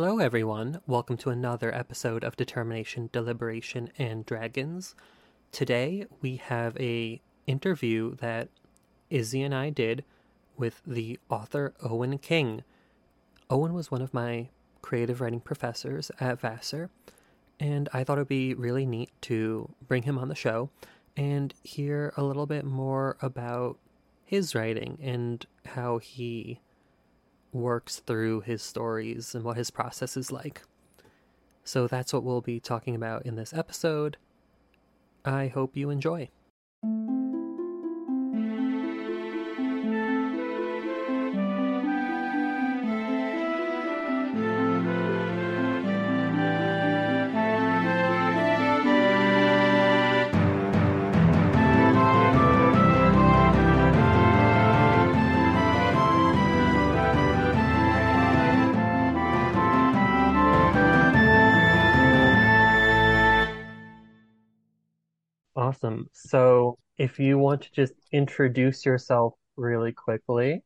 Hello, everyone. Welcome to another episode of Determination, Deliberation, and Dragons. Today we have a interview that Izzy and I did with the author Owen King. Owen was one of my creative writing professors at Vassar, and I thought it'd be really neat to bring him on the show and hear a little bit more about his writing and how he works through his stories and what his process is like. So that's what we'll be talking about in this episode. I hope you enjoy. Awesome. So, if you want to just introduce yourself really quickly,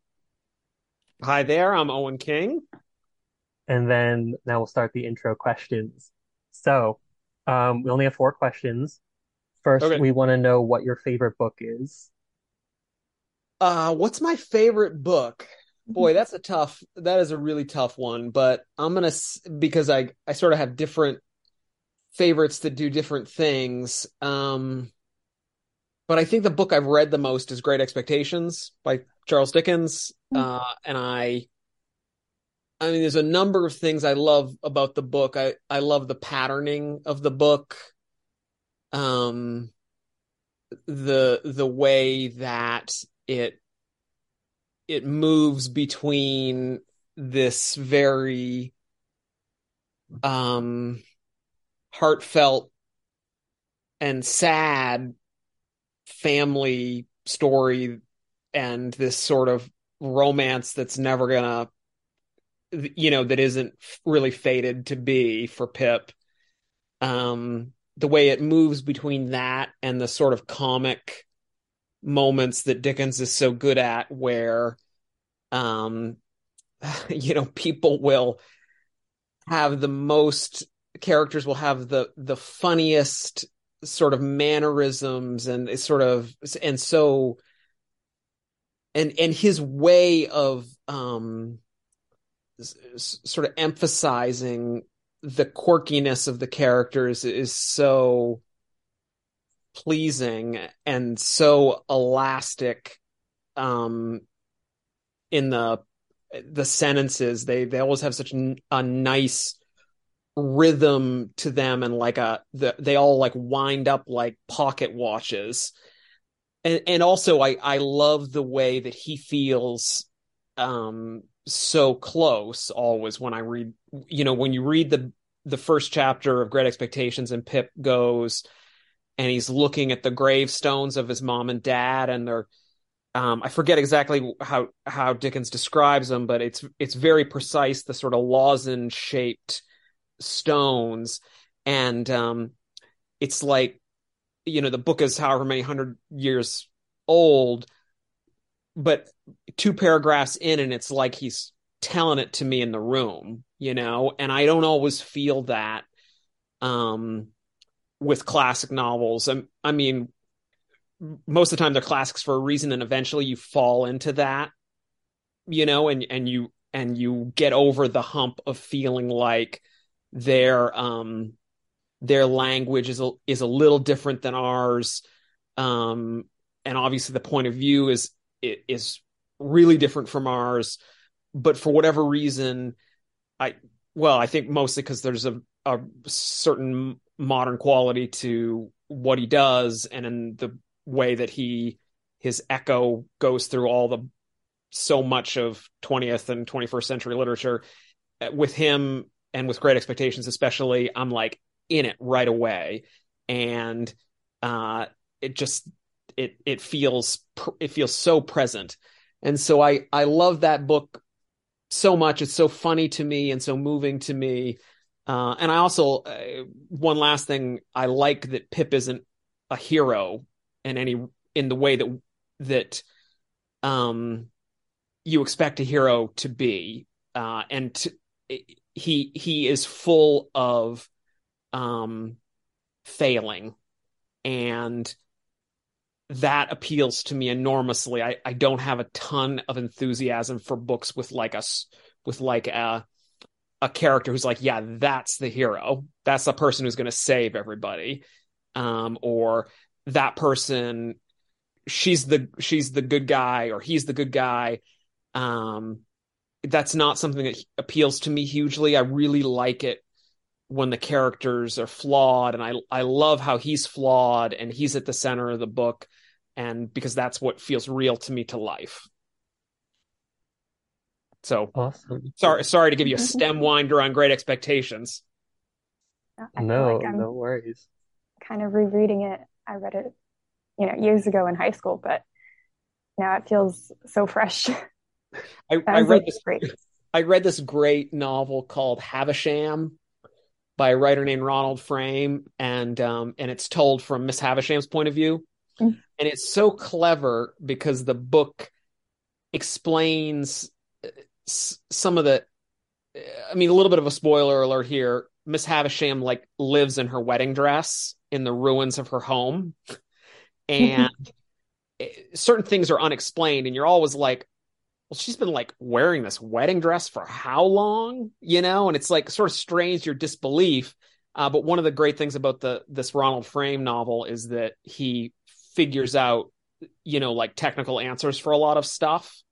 Hi there, I'm Owen King. and then now we'll start the intro questions. So, um, we only have four questions. First, Okay. we want to know what your favorite book is. Uh, what's my favorite book? Boy, that's a tough, that is a really tough one, but I'm gonna, because I, I sort of have different favorites that do different things. Um, but I think the book I've read the most is Great Expectations by Charles Dickens. Uh, and I, I mean, there's a number of things I love about the book. I, I love the patterning of the book. Um, the, the way that it it moves between this very um heartfelt and sad family story and this sort of romance that's never gonna you know that isn't really fated to be for Pip. Um the way it moves between that and the sort of comic moments that Dickens is so good at where um you know people will have the most characters will have the the funniest sort of mannerisms and sort of and so and and his way of um sort of emphasizing the quirkiness of the characters is so pleasing and so elastic um in the the sentences. They they always have such a nice rhythm to them and like a the, they all like wind up like pocket watches and and also I I love the way that he feels um so close always when I read you know when you read the the first chapter of Great Expectations and Pip goes and he's looking at the gravestones of his mom and dad and they're um, I forget exactly how how Dickens describes them, but it's it's very precise. The sort of lozenge shaped stones, and um, it's like you know the book is however many hundred years old, but two paragraphs in, and it's like he's telling it to me in the room, you know. And I don't always feel that um, with classic novels. I, I mean, most of the time they're classics for a reason and eventually you fall into that you know and and you and you get over the hump of feeling like their um their language is a, is a little different than ours. Um and obviously the point of view is is really different from ours. But for whatever reason i well i think mostly because there's a a certain modern quality to what he does and in the way that he his echo goes through all the so much of 20th and 21st century literature. With him and with great expectations especially i'm like in it right away. And uh it just it it feels it feels so present. And so i i love that book so much. It's so funny to me and so moving to me. Uh and i also uh, one last thing i like that pip isn't a hero in any in the way that that um you expect a hero to be. Uh and to, he he is full of um failing and that appeals to me enormously. I, I don't have a ton of enthusiasm for books with like us with like a a character who's like, yeah, that's the hero. That's the person who's going to save everybody. Um, or that person, she's the she's the good guy, or he's the good guy. Um, that's not something that appeals to me hugely. I really like it when the characters are flawed, and I I love how he's flawed and he's at the center of the book and because that's what feels real to me to life. So awesome. Sorry, sorry to give you a stem winder on Great Expectations. Uh, I no, like no worries. Kind of rereading it. I read it, you know, years ago in high school, but now it feels so fresh. I, I read this great. I read this great novel called Havisham by a writer named Ronald Frame, and um, and it's told from Miss Havisham's point of view. Mm. And it's so clever because the book explains uh, some of the I mean a little bit of a spoiler alert here. Miss Havisham like lives in her wedding dress in the ruins of her home and certain things are unexplained and you're always like well she's been like wearing this wedding dress for how long you know? And it's like sort of strains your disbelief. Uh, but one of the great things about the this ronald frame novel is that he figures out you know like technical answers for a lot of stuff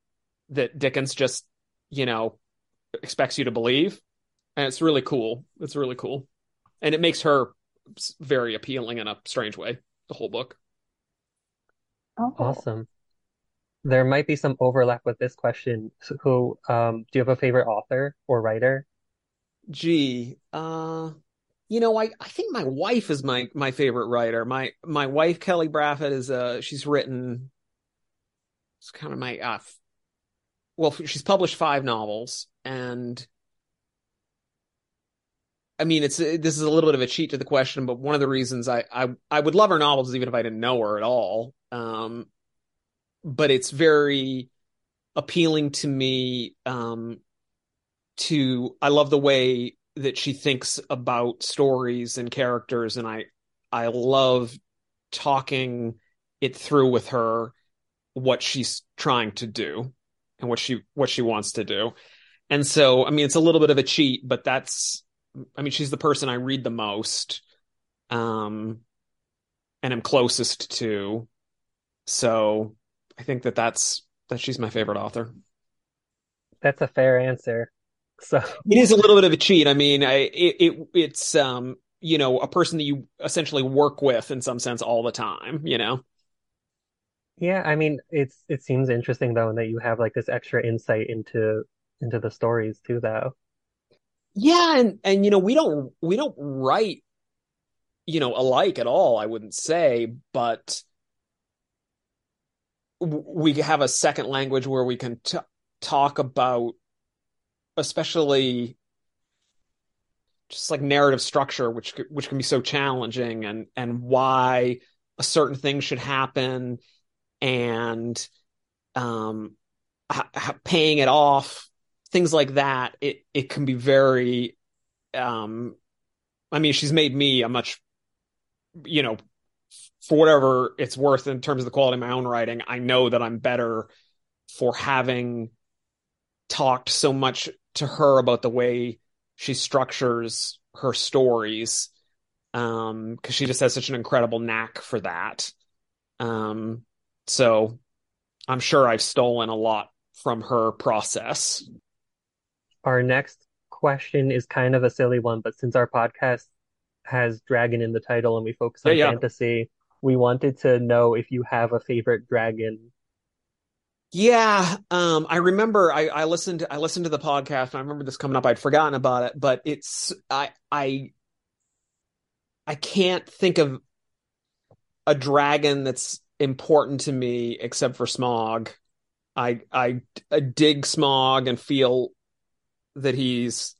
that Dickens just you know expects you to believe. And it's really cool. It's really cool. And it makes her very appealing in a strange way the whole book. Oh. awesome there might be some overlap with this question so who um do you have a favorite author or writer gee uh you know, I, I think my wife is my my favorite writer. My my wife Kelly Braffet is uh she's written it's kind of my uh well she's published five novels and I mean it's this is a little bit of a cheat to the question, but one of the reasons I I I would love her novels even if I didn't know her at all. Um but it's very appealing to me um to I love the way that she thinks about stories and characters and I I love talking it through with her what she's trying to do and what she what she wants to do. And so I mean it's a little bit of a cheat but that's I mean she's the person I read the most um and I'm closest to. So I think that that's that she's my favorite author. That's a fair answer. So it is a little bit of a cheat. I mean, I, it, it it's um you know a person that you essentially work with in some sense all the time. You know. Yeah, I mean, it's it seems interesting though that you have like this extra insight into into the stories too, though. Yeah, and and you know we don't we don't write you know alike at all. I wouldn't say, but we have a second language where we can t- talk about especially just like narrative structure, which which can be so challenging, and and why a certain thing should happen, and um, paying it off, things like that. It it can be very, um, I mean, she's made me a much, you know, for whatever it's worth in terms of the quality of my own writing. I know that I'm better for having talked so much to her about the way she structures her stories um because she just has such an incredible knack for that um so i'm sure i've stolen a lot from her process our next question is kind of a silly one but since our podcast has dragon in the title and we focus on yeah, yeah. fantasy we wanted to know if you have a favorite dragon yeah, um, I remember I, I listened I listened to the podcast. I remember this coming up. I'd forgotten about it, but it's I I I can't think of a dragon that's important to me except for Smaug. I I, I dig Smaug and feel that he's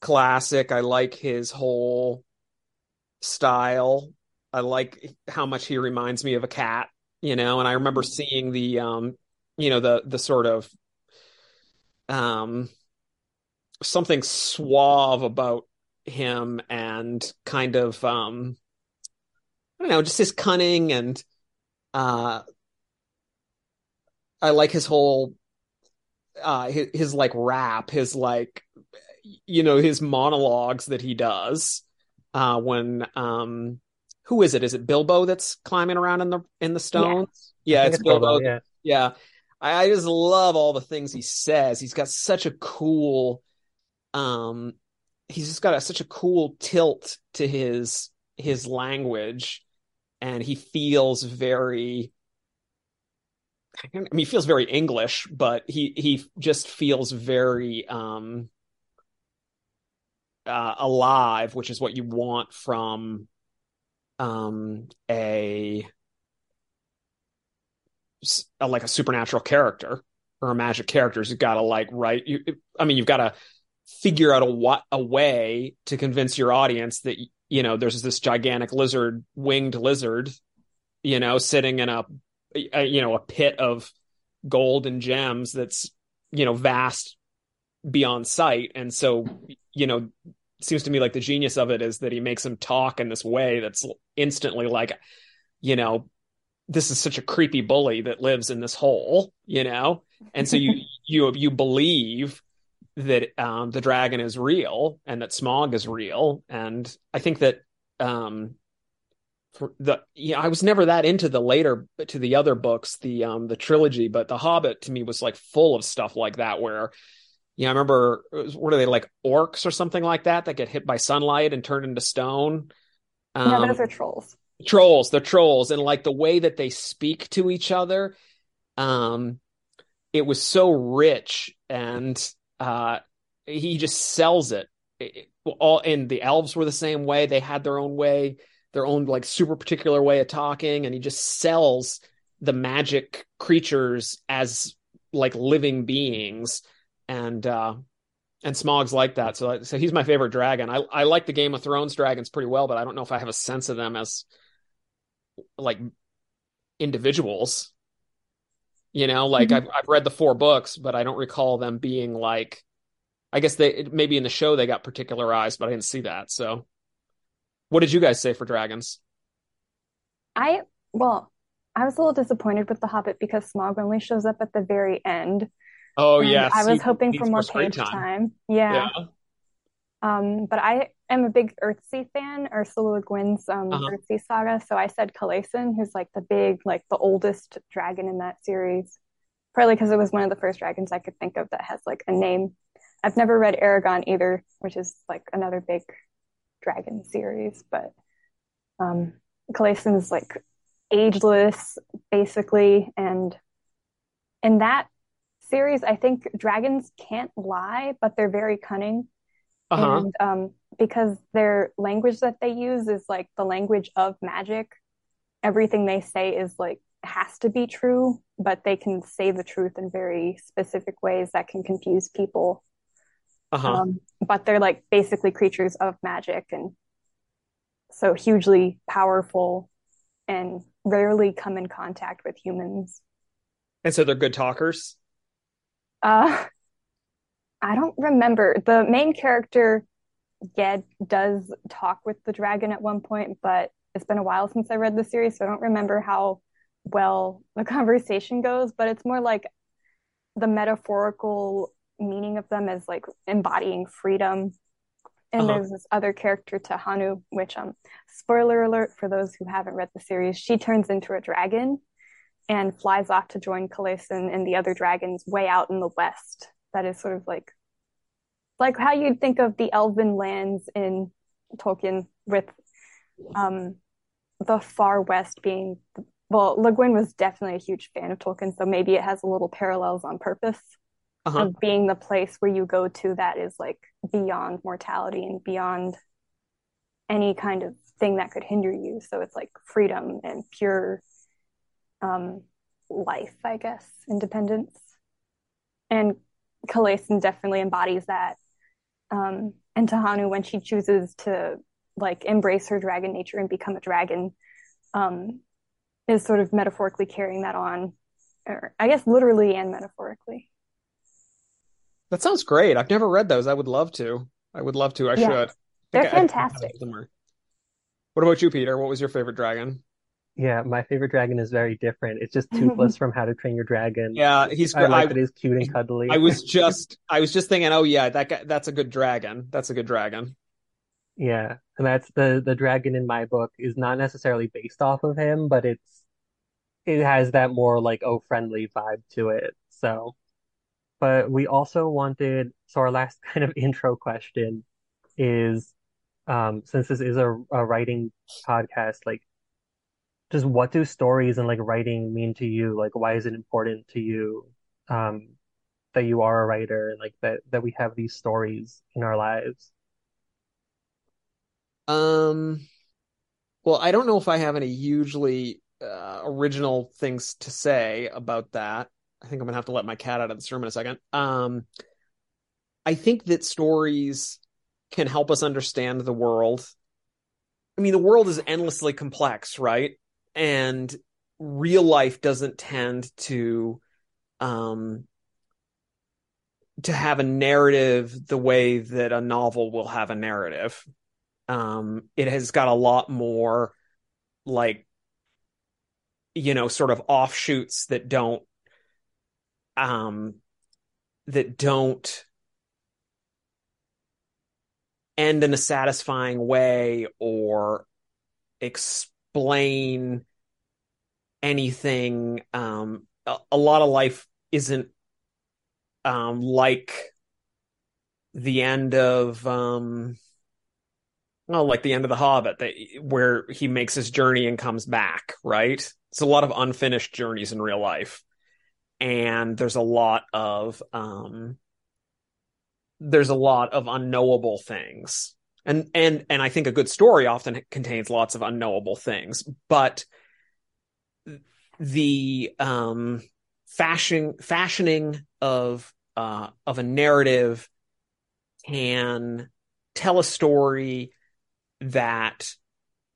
classic. I like his whole style. I like how much he reminds me of a cat, you know. And I remember seeing the um you know the the sort of um something suave about him and kind of um I don't know, just his cunning and uh I like his whole uh his, his like rap, his like you know, his monologues that he does uh when um who is it? Is it Bilbo that's climbing around in the in the stones? Yeah, it's, it's Bilbo. yeah. Yeah. I, I just love all the things he says. He's got such a cool um he's just got a, such a cool tilt to his his language and he feels very I mean he feels very English but he he just feels very um uh, alive which is what you want from um a, a like a supernatural character or a magic character. You've got to like write you I mean you've got to figure out a a way to convince your audience that you know there's this gigantic lizard winged lizard you know sitting in a, a you know a pit of gold and gems that's you know vast beyond sight. And so you know seems to me like the genius of it is that he makes him talk in this way that's instantly like you know this is such a creepy bully that lives in this hole you know and so you you you believe that um, the dragon is real and that Smaug is real. And I think that um, for the yeah, I was never that into the later to the other books, the um the trilogy, but The Hobbit to me was like full of stuff like that where yeah, I remember what are they like orcs or something like that that get hit by sunlight and turn into stone. Um, no, those are trolls. Trolls, they're trolls, and like the way that they speak to each other, um, it was so rich and uh, he just sells it. it. All and the elves were the same way. They had their own way, their own like super particular way of talking, and he just sells the magic creatures as like living beings. And uh and Smaug's like that. So so he's my favorite dragon. I I like the Game of Thrones dragons pretty well, but I don't know if I have a sense of them as like individuals. You know, like mm-hmm. I've I've read the four books, but I don't recall them being like I guess they maybe in the show they got particularized, but I didn't see that. So, what did you guys say for dragons? I well, I was a little disappointed with the Hobbit because Smaug only shows up at the very end. Oh yeah, I was hoping for more page time. time. Yeah. yeah. Um, but I am a big Earthsea fan, Ursula Le Guin's um, uh-huh. Earthsea saga. So I said Kalessin, who's like the big, like the oldest dragon in that series. Partly because it was one of the first dragons I could think of that has like a name I've never read Eragon either, which is like another big dragon series, but um is like ageless basically and in that series I think dragons can't lie, but they're very cunning. Uh-huh. And um because their language that they use is like the language of magic, everything they say is like has to be true, but they can say the truth in very specific ways that can confuse people uh-huh. Um, but they're like basically creatures of magic and so hugely powerful and rarely come in contact with humans. And so they're good talkers? Uh I don't remember. The main character Ged does talk with the dragon at one point, but it's been a while since I read the series, so I don't remember how well the conversation goes, but it's more like the metaphorical meaning of them as like embodying freedom. And uh-huh. there's this other character Tehanu, which um spoiler alert for those who haven't read the series, she turns into a dragon and flies off to join Kalessin and the other dragons way out in the west. That is sort of like like how you'd think of the elven lands in Tolkien with um the far west being well, Le Guin was definitely a huge fan of Tolkien, so maybe it has a little parallels on purpose uh-huh. of being the place where you go to that is like beyond mortality and beyond any kind of thing that could hinder you. So it's like freedom and pure um, life, I guess, independence. And Kalessin definitely embodies that. Um, and Tehanu, when she chooses to like embrace her dragon nature and become a dragon, um, is sort of metaphorically carrying that on, or I guess literally and metaphorically. That sounds great. I've never read those. I would love to. I would love to. I Yeah, should. I they're I- I fantastic. them. What about you, Peter? What was your favorite dragon? Yeah, my favorite dragon is very different. It's just Toothless from How to Train Your Dragon. Yeah, he's I like I, that he's cute and cuddly. I was just I was just thinking, oh yeah, that guy, that's a good dragon. That's a good dragon. Yeah, and that's the the dragon in my book is not necessarily based off of him, but it's it has that more like oh friendly vibe to it. So, but we also wanted so our last kind of intro question is um since this is a, a writing podcast, like just what do stories and like writing mean to you? Like why is it important to you um that you are a writer and like that that we have these stories in our lives? Um, well, I don't know if I have any hugely uh, original things to say about that. I think I'm gonna have to let my cat out of this room in a second. Um, I think that stories can help us understand the world. I mean, the world is endlessly complex, right? And real life doesn't tend to um to have a narrative the way that a novel will have a narrative. Um, it has got a lot more like you know, sort of offshoots that don't um that don't end in a satisfying way or explain anything. Um, a, a lot of life isn't um, like the end of um, oh, like the end of The Hobbit, that where he makes his journey and comes back. Right? It's a lot of unfinished journeys in real life, and there's a lot of um, there's a lot of unknowable things and and and I think a good story often contains lots of unknowable things, but the um, fashion fashioning of uh, of a narrative can tell a story that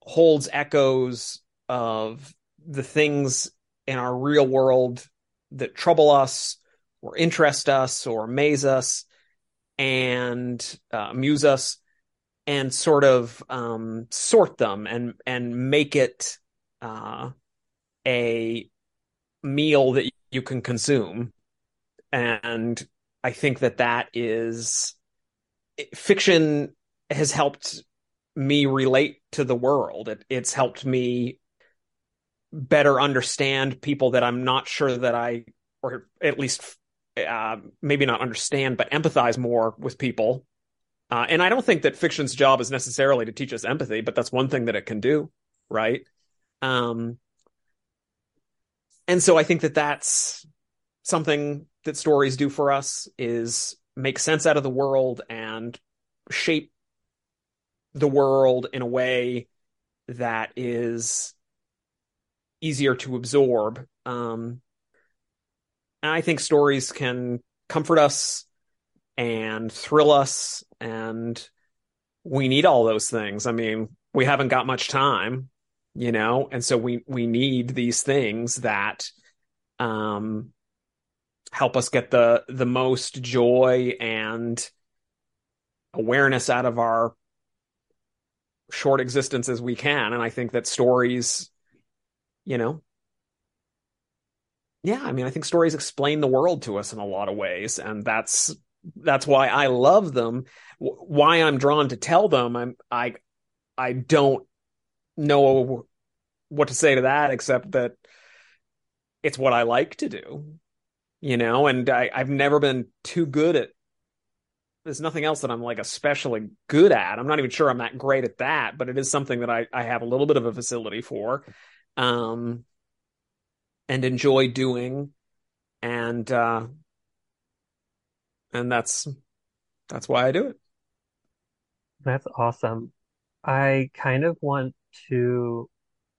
holds echoes of the things in our real world that trouble us or interest us or amaze us and uh, amuse us and sort of um, sort them and and make it uh, a meal that you can consume. And I think that that is fiction has helped me relate to the world. It, it's helped me better understand people that I'm not sure that I, or at least uh, maybe not understand, but empathize more with people uh, and I don't think that fiction's job is necessarily to teach us empathy, but that's one thing that it can do, right? Um, and so I think that that's something that stories do for us is make sense out of the world and shape the world in a way that is easier to absorb. Um, and I think stories can comfort us and thrill us and we need all those things. I mean we haven't got much time you know and so we we need these things that um help us get the the most joy and awareness out of our short existence as we can. And i think that stories you know yeah i mean i think stories explain the world to us in a lot of ways and that's that's why I love them. Why I'm drawn to tell them. I'm I I don't know what to say to that except that it's what I like to do. You know, and I, I've never been too good at there's nothing else that I'm like especially good at. I'm not even sure I'm that great at that, but it is something that I, I have a little bit of a facility for. Um and enjoy doing. And uh and that's that's why I do it. That's awesome. I kind of want to,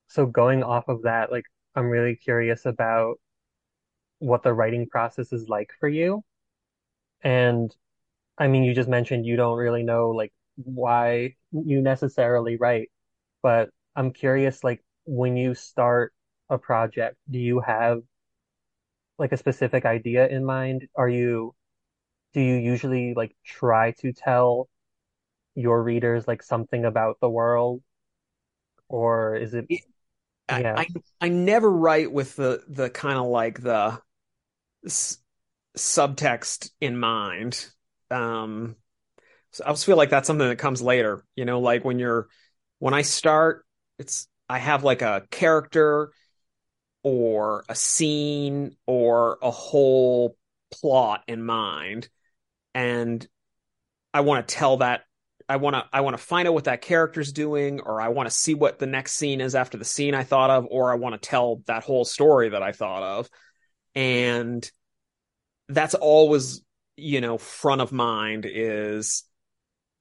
so going off of that, like I'm really curious about what the writing process is like for you. And I mean, you just mentioned you don't really know like why you necessarily write, but I'm curious, like when you start a project, do you have like a specific idea in mind? Are you do you usually like try to tell your readers like something about the world? Or is it yeah. I, I, I never write with the the kind of like the s- subtext in mind. Um so I just feel like that's something that comes later you know like when you're when I start it's I have like a character or a scene or a whole plot in mind and I want to tell that I want to I want to find out what that character's doing or I want to see what the next scene is after the scene I thought of or I want to tell that whole story that I thought of. And that's always you know front of mind is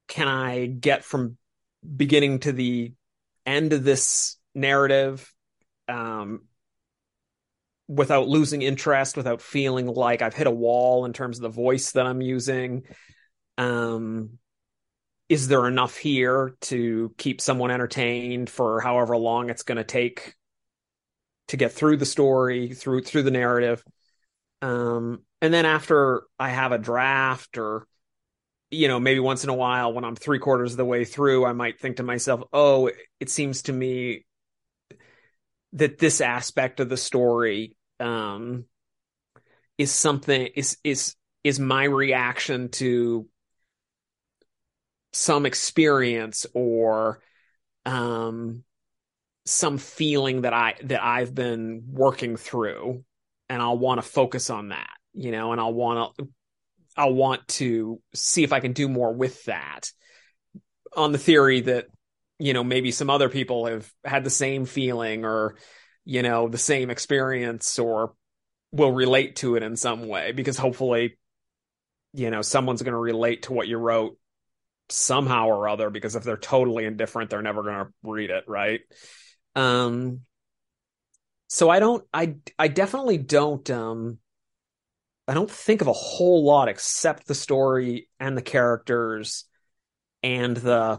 can I get from beginning to the end of this narrative um without losing interest without feeling like I've hit a wall in terms of the voice that I'm using. Um is there enough here to keep someone entertained for however long it's going to take to get through the story through through the narrative? Um and then after i have a draft or you know maybe once in a while when i'm three quarters of the way through i might think to myself oh it seems to me that this aspect of the story um is something is is is my reaction to some experience or um some feeling that I that I've been working through. And I'll want to focus on that, you know, and I'll want to I'll want to see if I can do more with that on the theory that you know maybe some other people have had the same feeling or you know the same experience or will relate to it in some way because hopefully you know someone's going to relate to what you wrote somehow or other because if they're totally indifferent they're never going to read it right? Um so i don't i i definitely don't um i don't think of a whole lot except the story and the characters and the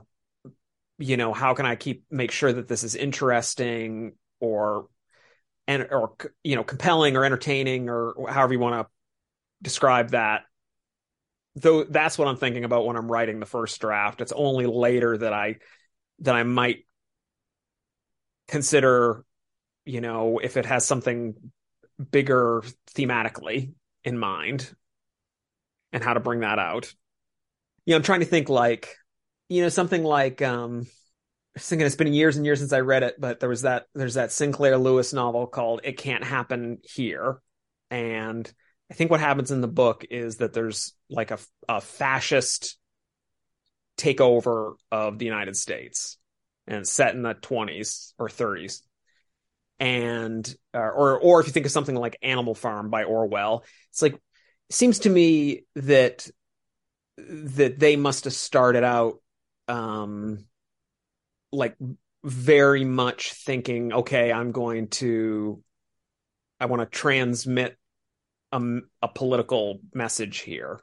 you know how can i keep make sure that this is interesting or and or you know compelling or entertaining or however you want to describe that though that's what I'm thinking about when I'm writing the first draft. It's only later that I that I might consider, you know, if it has something bigger thematically in mind and how to bring that out. You know, I'm trying to think like, you know, something like um was thinking it's been years and years since I read it, but there was that there's that Sinclair Lewis novel called It Can't Happen Here. And I think what happens in the book is that there's like a, a fascist takeover of the United States and set in the 20s or 30s. And uh, or or if you think of something like Animal Farm by Orwell, it's like it seems to me that that they must have started out um like very much thinking okay i'm going to i want to transmit a, a political message here.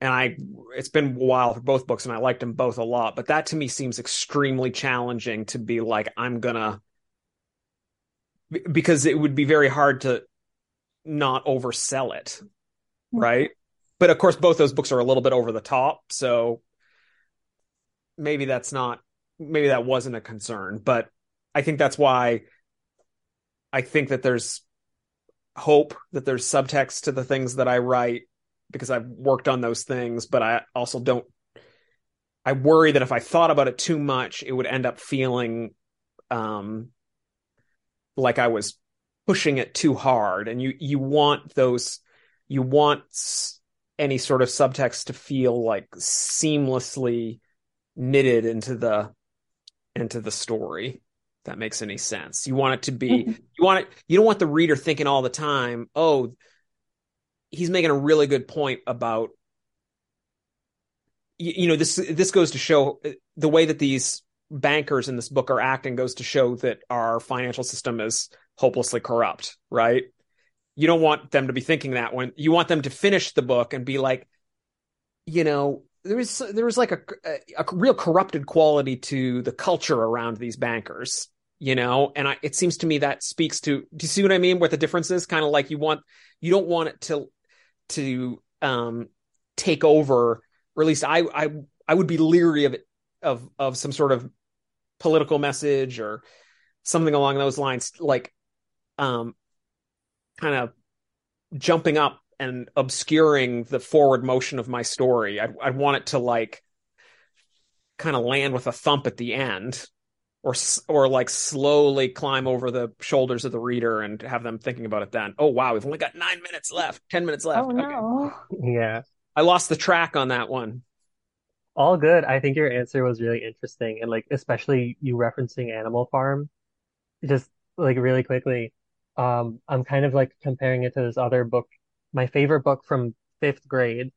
And I, it's been a while for both books, and I liked them both a lot. But that to me seems extremely challenging to be like, I'm gonna, because it would be very hard to not oversell it, mm-hmm. right? But of course, both those books are a little bit over the top, so maybe that's not, maybe that wasn't a concern. But I think that's why I think that there's hope that there's subtext to the things that I write because I've worked on those things, but I also don't. I worry that if I thought about it too much, it would end up feeling um, like I was pushing it too hard. And you you want those, you want any sort of subtext to feel like seamlessly knitted into the into the story that makes any sense. You want it to be mm-hmm. you want it you don't want the reader thinking all the time, "Oh, he's making a really good point about you, you know, this this goes to show uh, the way that these bankers in this book are acting goes to show that our financial system is hopelessly corrupt, right? You don't want them to be thinking that when you want them to finish the book and be like, you know, there was there was like a, a, a real corrupted quality to the culture around these bankers you know? And I, it seems to me that speaks to do you see what i mean what the difference is? Kind of like you want you don't want it to to um take over or at least I I I would be leery of it of of some sort of political message or something along those lines like um kind of jumping up and obscuring the forward motion of my story. I'd, I'd want it to like kind of land with a thump at the end or or like slowly climb over the shoulders of the reader and have them thinking about it then. Oh wow, we've only got 9 minutes left, 10 minutes left. Oh no. Okay. Yeah. I lost the track on that one. All good. I think your answer was really interesting and like especially you referencing Animal Farm. Just like really quickly, um, I'm kind of like comparing it to this other book. My favorite book from fifth grade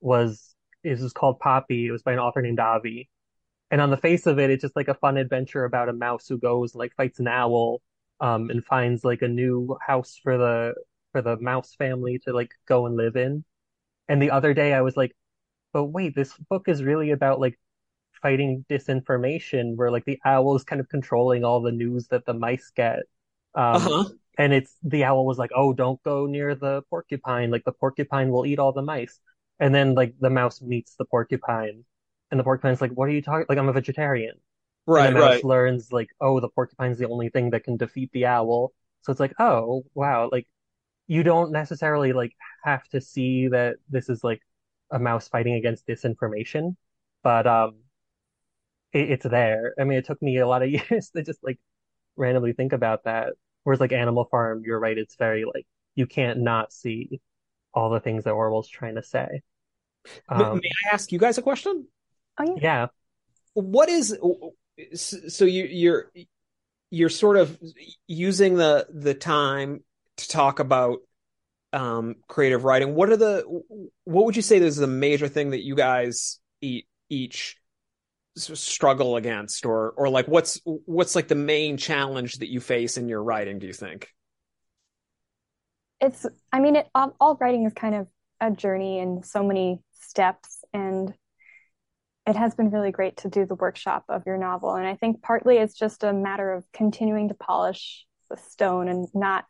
was it was called Poppy. It was by an author named Avi. And on the face of it, it's just like a fun adventure about a mouse who goes like fights an owl, um, and finds like a new house for the for the mouse family to like go and live in. And the other day I was like, but wait, this book is really about like fighting disinformation where like the owl is kind of controlling all the news that the mice get. Um, Uh-huh. And it's the owl was like, oh, don't go near the porcupine. Like the porcupine will eat all the mice. And then like the mouse meets the porcupine and the porcupine's like, what are you talking? Like I'm a vegetarian. Right, and the mouse right. learns like, oh, the porcupine's the only thing that can defeat the owl. So it's like, oh, wow, like you don't necessarily like have to see that this is like a mouse fighting against disinformation, but um it, it's there. I mean, it took me a lot of years to just like randomly think about that. Whereas like Animal Farm, you're right, it's very like you can't not see all the things that Orwell's trying to say. Um, May I ask you guys a question? Oh yeah. yeah. What is so you you're you're sort of using the the time to talk about um creative writing. What are the what would you say is the major thing that you guys eat each s- struggle against or or like what's what's like the main challenge that you face in your writing, do you think? It's, I mean, it, all, all writing is kind of a journey in so many steps, and it has been really great to do the workshop of your novel. And I think partly it's just a matter of continuing to polish the stone and not,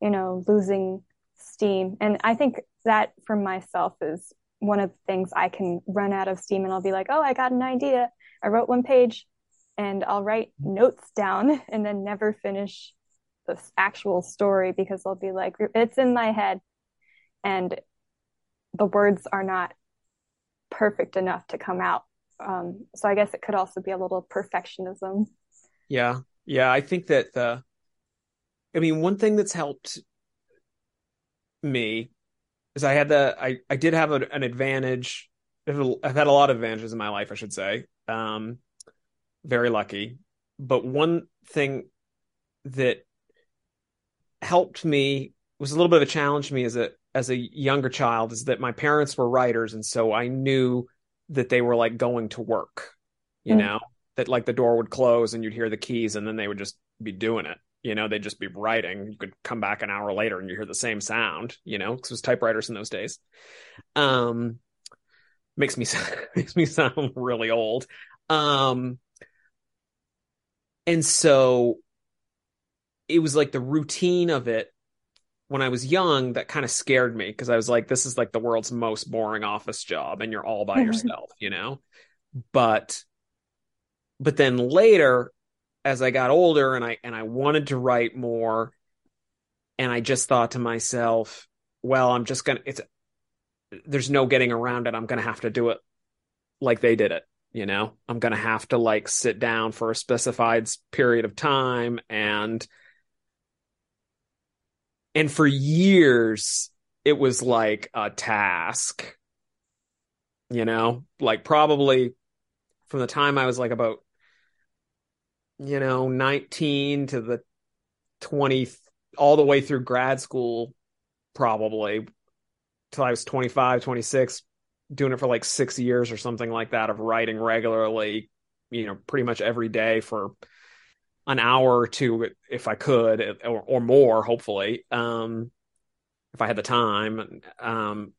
you know, losing steam. And I think that for myself is one of the things I can run out of steam and I'll be like, oh, I got an idea. I wrote one page and I'll write notes down and then never finish the actual story because I'll be like, it's in my head and the words are not perfect enough to come out. Um, so I guess it could also be a little perfectionism. Yeah. Yeah, I think that the I mean, one thing that's helped me is I had the I I did have a, an advantage. I've had a lot of advantages in my life, I should say. Um, very lucky. But one thing that helped me was a little bit of a challenge to me as a as a younger child is that my parents were writers, and so I knew that they were like going to work. You Mm. know that like the door would close and you'd hear the keys, and then they would just be doing it. You know, they'd just be writing. You could come back an hour later and you hear the same sound. You know, because it was typewriters in those days. Um, makes me makes me sound really old. Um, and so it was like the routine of it when I was young that kind of scared me because I was like, this is like the world's most boring office job and you're all by yourself, you know? But but then later, as I got older and I and I wanted to write more, and I just thought to myself, well, I'm just gonna it's there's no getting around it. I'm gonna have to do it like they did it. You know, I'm gonna have to like sit down for a specified period of time and and for years it was like a task you know like probably from the time i was like about you know 19 to the 20 all the way through grad school probably till i was 25 26 doing it for like 6 years or something like that of writing regularly you know pretty much every day for an hour or two if I could, or, or more, hopefully, um, if I had the time. Um,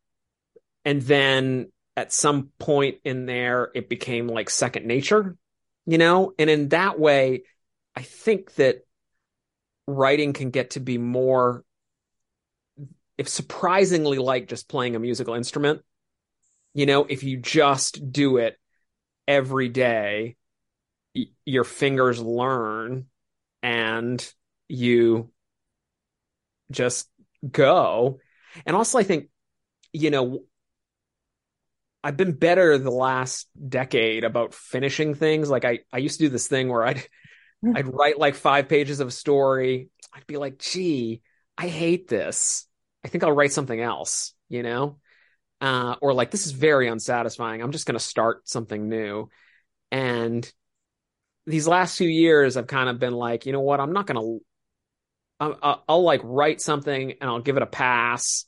and then at some point in there, it became like second nature, you know? And in that way, I think that writing can get to be more, surprisingly like just playing a musical instrument. You know, if you just do it every day, y- your fingers learn and you just go. And also, I think, you know, I've been better the last decade about finishing things. Like I, I used to do this thing where I'd, hmm. I'd write like five pages of a story. I'd be like, gee, I hate this. I think I'll write something else, you know? Uh, or like, this is very unsatisfying. I'm just going to start something new. And these last few years, I've kind of been like, you know what? I'm not going to, I'll, I'll like write something and I'll give it a pass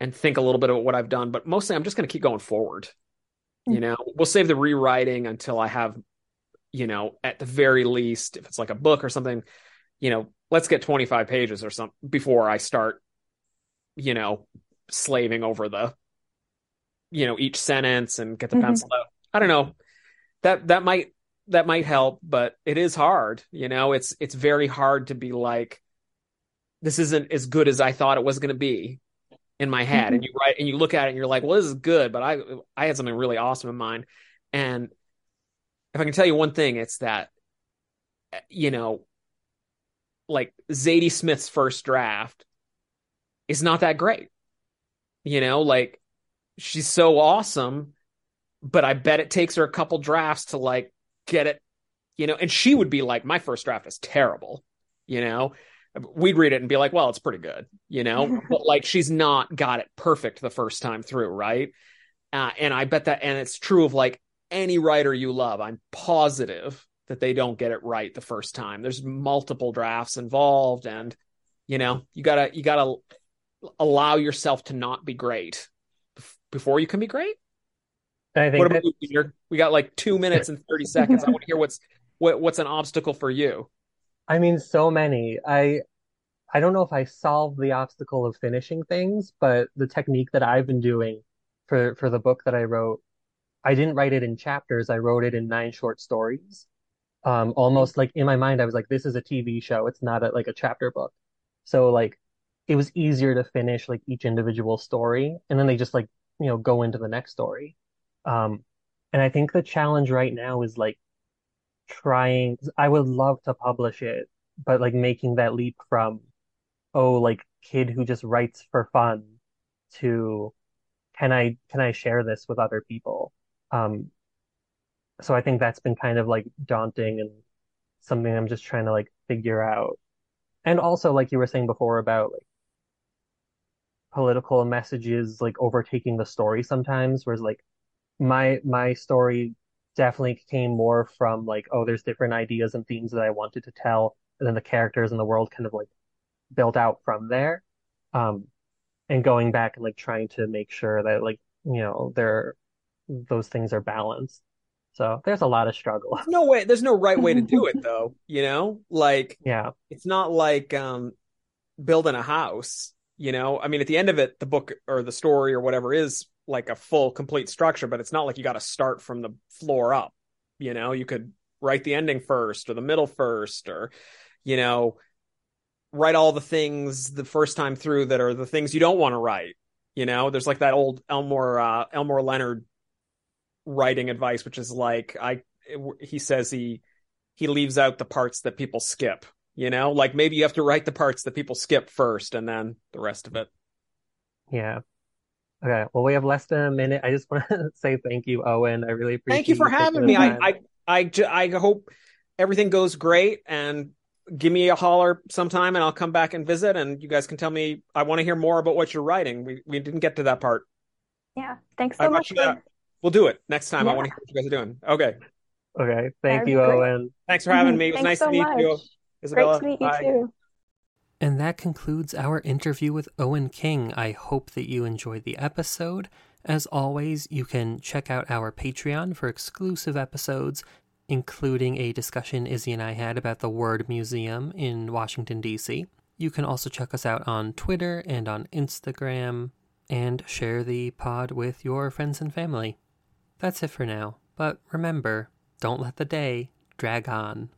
and think a little bit of what I've done, but mostly I'm just going to keep going forward. You Mm. know, we'll save the rewriting until I have, you know, at the very least, if it's like a book or something, you know, let's get 25 pages or something before I start, you know, slaving over the, you know, each sentence and get the Mhm. pencil out. I don't know. That that might that might help, but it is hard. You know, it's it's very hard to be like, this isn't as good as I thought it was going to be in my head. And you write and you look at it and you're like, well, this is good, but I I had something really awesome in mind. And if I can tell you one thing, it's that you know, like Zadie Smith's first draft is not that great. You know, like she's so awesome, but I bet it takes her a couple drafts to like get it, you know, and she would be like, my first draft is terrible, you know. We'd read it and be like, well, it's pretty good, you know, but like she's not got it perfect the first time through, right? Uh, and I bet that, and it's true of like any writer you love. I'm positive that they don't get it right the first time. There's multiple drafts involved, and you know, you gotta you gotta allow yourself to not be great before you can be great. I think What you, We got like two minutes and thirty seconds. I want to hear what's what what's an obstacle for you. I mean, so many. I I don't know if I solved the obstacle of finishing things, but the technique that I've been doing for for the book that I wrote, I didn't write it in chapters. I wrote it in nine short stories. Um, almost like in my mind, I was like, this is a TV show. It's not a, like a chapter book. So like, it was easier to finish like each individual story, and then they just like you know go into the next story. Um, and I think the challenge right now is like trying. I would love to publish it, but like making that leap from, oh, like kid who just writes for fun to can I can I share this with other people? Um, so I think that's been kind of like daunting and something I'm just trying to like figure out. And also, like you were saying before about like political messages like overtaking the story sometimes, whereas like my my story definitely came more from like, oh, there's different ideas and themes that I wanted to tell, and then the characters and the world kind of like built out from there. Um, and going back and like trying to make sure that like, you know, there those things are balanced. So there's a lot of struggle. There's no way. There's no right way to do it, though. You know, like Yeah. it's not like um building a house. You know, I mean, at the end of it, the book or the story or whatever is like a full, complete structure, but it's not like you got to start from the floor up. You know, you could write the ending first or the middle first, or you know, write all the things the first time through that are the things you don't want to write. You know, there's like that old Elmore uh, Elmore Leonard writing advice, which is like I he says he he leaves out the parts that people skip. You know, like maybe you have to write the parts that people skip first, and then the rest of it. Yeah. Okay. Well, we have less than a minute. I just want to say thank you, Owen. I really appreciate Thank you for having me. I. I I, I hope everything goes great, and give me a holler sometime, and I'll come back and visit, and you guys can tell me. I want to hear more about what you're writing. We we didn't get to that part. Yeah. Thanks so much much. that. for- We'll do it next time. I want to hear what you guys are doing. Okay. Okay. Thank That'd you. Owen. Thanks for having me. It was Thanks nice so to meet you, much. Isabella. Great to meet you Bye. too. And that concludes our interview with Owen King. I hope that you enjoyed the episode. As always, you can check out our Patreon for exclusive episodes, including a discussion Izzy and I had about the Word Museum in Washington, D.C. You can also check us out on Twitter and on Instagram, and share the pod with your friends and family. That's it for now, but remember, don't let the day drag on.